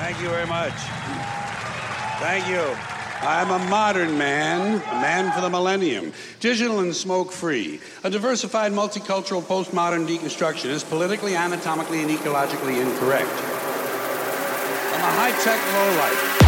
Thank you very much. Thank you. I'm a modern man, a man for the millennium, digital and smoke free, a diversified multicultural postmodern deconstructionist, politically, anatomically, and ecologically incorrect. I'm a high tech lowlife.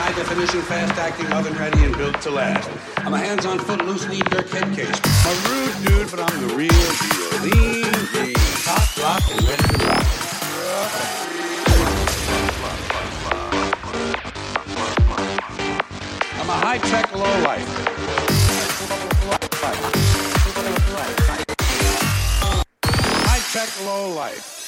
High definition, fast acting, oven ready, and built to last. I'm a hands on foot, loose knee, Dirk head case. I'm a rude dude, but I'm the real deal. Lean, green, hot, rock, and ready to rock. I'm a high tech low life. high tech low life.